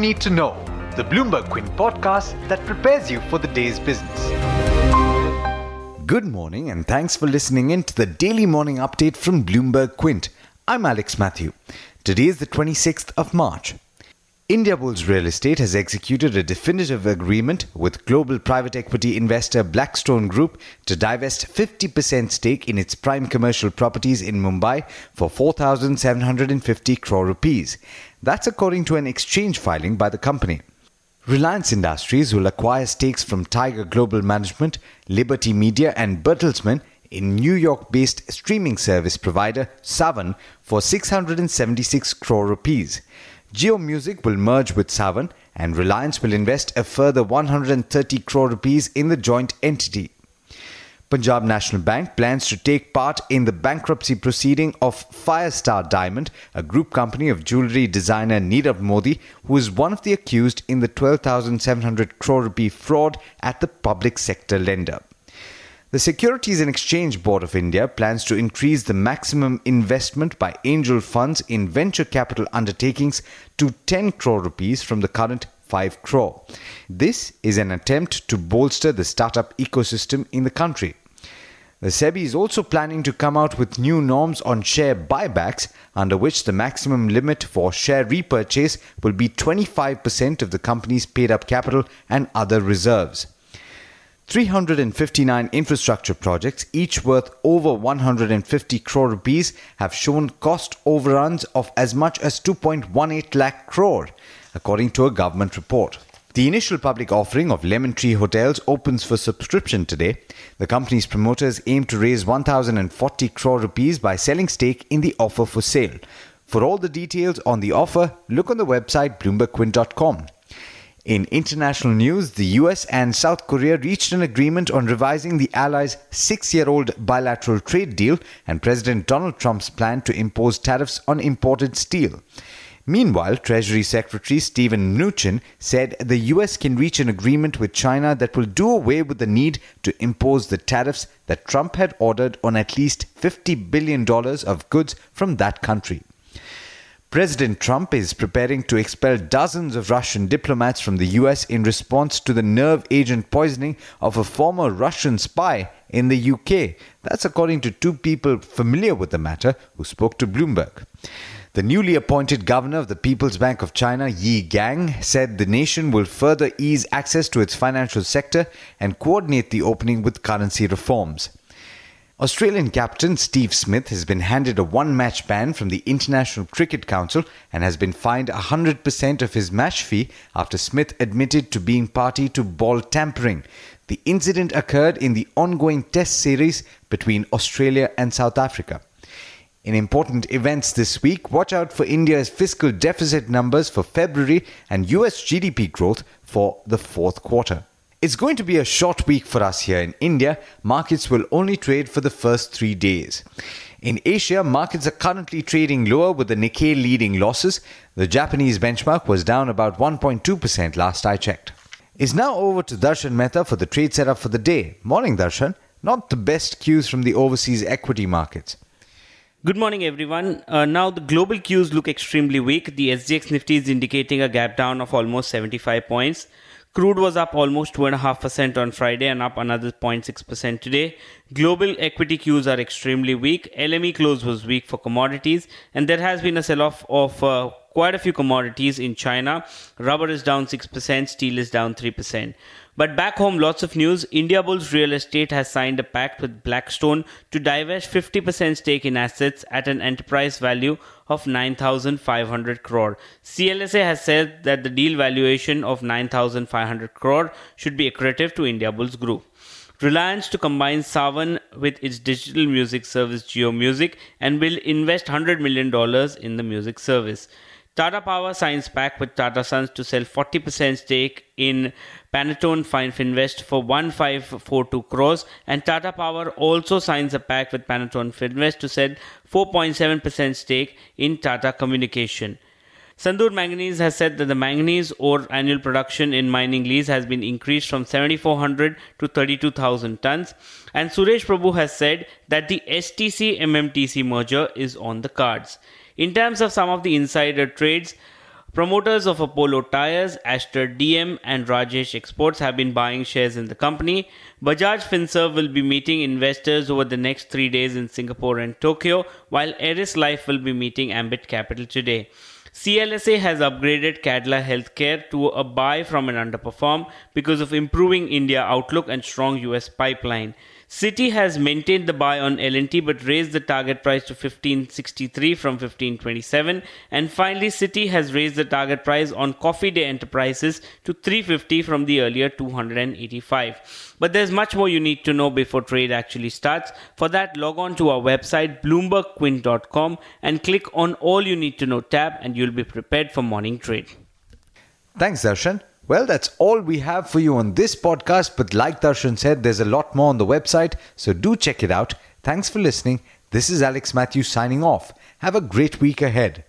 need to know, the Bloomberg Quint podcast that prepares you for the day's business. Good morning, and thanks for listening in to the daily morning update from Bloomberg Quint. I'm Alex Matthew. Today is the 26th of March. Indiabulls Real Estate has executed a definitive agreement with global private equity investor Blackstone Group to divest 50% stake in its prime commercial properties in Mumbai for 4,750 crore rupees. That's according to an exchange filing by the company. Reliance Industries will acquire stakes from Tiger Global Management, Liberty Media, and Bertelsmann in New York based streaming service provider Saavn for 676 crore rupees. Jio Music will merge with Saavn and Reliance will invest a further 130 crore rupees in the joint entity. Punjab National Bank plans to take part in the bankruptcy proceeding of Firestar Diamond, a group company of jewellery designer Nirav Modi, who is one of the accused in the 12,700 crore rupee fraud at the public sector lender. The Securities and Exchange Board of India plans to increase the maximum investment by angel funds in venture capital undertakings to 10 crore rupees from the current 5 crore. This is an attempt to bolster the startup ecosystem in the country. The SEBI is also planning to come out with new norms on share buybacks, under which the maximum limit for share repurchase will be 25% of the company's paid up capital and other reserves. 359 infrastructure projects, each worth over 150 crore rupees, have shown cost overruns of as much as 2.18 lakh crore, according to a government report. The initial public offering of Lemon Tree Hotels opens for subscription today. The company's promoters aim to raise 1,040 crore rupees by selling stake in the offer for sale. For all the details on the offer, look on the website bloombergquint.com. In international news, the US and South Korea reached an agreement on revising the allies' six year old bilateral trade deal and President Donald Trump's plan to impose tariffs on imported steel. Meanwhile, Treasury Secretary Steven Mnuchin said the US can reach an agreement with China that will do away with the need to impose the tariffs that Trump had ordered on at least $50 billion of goods from that country. President Trump is preparing to expel dozens of Russian diplomats from the US in response to the nerve agent poisoning of a former Russian spy in the UK. That's according to two people familiar with the matter who spoke to Bloomberg. The newly appointed governor of the People's Bank of China, Yi Gang, said the nation will further ease access to its financial sector and coordinate the opening with currency reforms. Australian captain Steve Smith has been handed a one match ban from the International Cricket Council and has been fined 100% of his match fee after Smith admitted to being party to ball tampering. The incident occurred in the ongoing Test series between Australia and South Africa. In important events this week, watch out for India's fiscal deficit numbers for February and US GDP growth for the fourth quarter. It's going to be a short week for us here in India. Markets will only trade for the first three days. In Asia, markets are currently trading lower with the Nikkei leading losses. The Japanese benchmark was down about 1.2% last I checked. It's now over to Darshan Mehta for the trade setup for the day. Morning, Darshan. Not the best cues from the overseas equity markets. Good morning, everyone. Uh, now, the global cues look extremely weak. The SGX Nifty is indicating a gap down of almost 75 points. Crude was up almost 2.5% on Friday and up another 0.6% today. Global equity cues are extremely weak. LME close was weak for commodities, and there has been a sell off of uh, quite a few commodities in China. Rubber is down 6%, steel is down 3%. But back home, lots of news. India Bulls Real Estate has signed a pact with Blackstone to divest 50% stake in assets at an enterprise value of 9,500 crore. CLSA has said that the deal valuation of 9,500 crore should be accretive to India Bulls Group. Reliance to combine Saavn with its digital music service Jio Music and will invest $100 million in the music service. Tata Power signs pact with Tata Sons to sell 40% stake in Panatone Finvest for 1542 crores and Tata Power also signs a pact with Panatone Finvest to sell 4.7% stake in Tata Communication. Sandur Manganese has said that the manganese ore annual production in mining lease has been increased from 7400 to 32000 tons and Suresh Prabhu has said that the STC MMTC merger is on the cards. In terms of some of the insider trades, Promoters of Apollo Tyres, Aster DM, and Rajesh Exports have been buying shares in the company. Bajaj Finserv will be meeting investors over the next three days in Singapore and Tokyo, while Eris Life will be meeting Ambit Capital today. CLSA has upgraded Cadila Healthcare to a buy from an underperform because of improving India outlook and strong US pipeline. Citi has maintained the buy on L&T but raised the target price to 1563 from 1527 and finally Citi has raised the target price on Coffee Day Enterprises to 350 from the earlier 285. But there's much more you need to know before trade actually starts. For that log on to our website bloombergquint.com and click on all you need to know tab and you'll be prepared for morning trade. Thanks Darshan. Well, that's all we have for you on this podcast, but like Darshan said, there's a lot more on the website, so do check it out. Thanks for listening. This is Alex Matthews signing off. Have a great week ahead.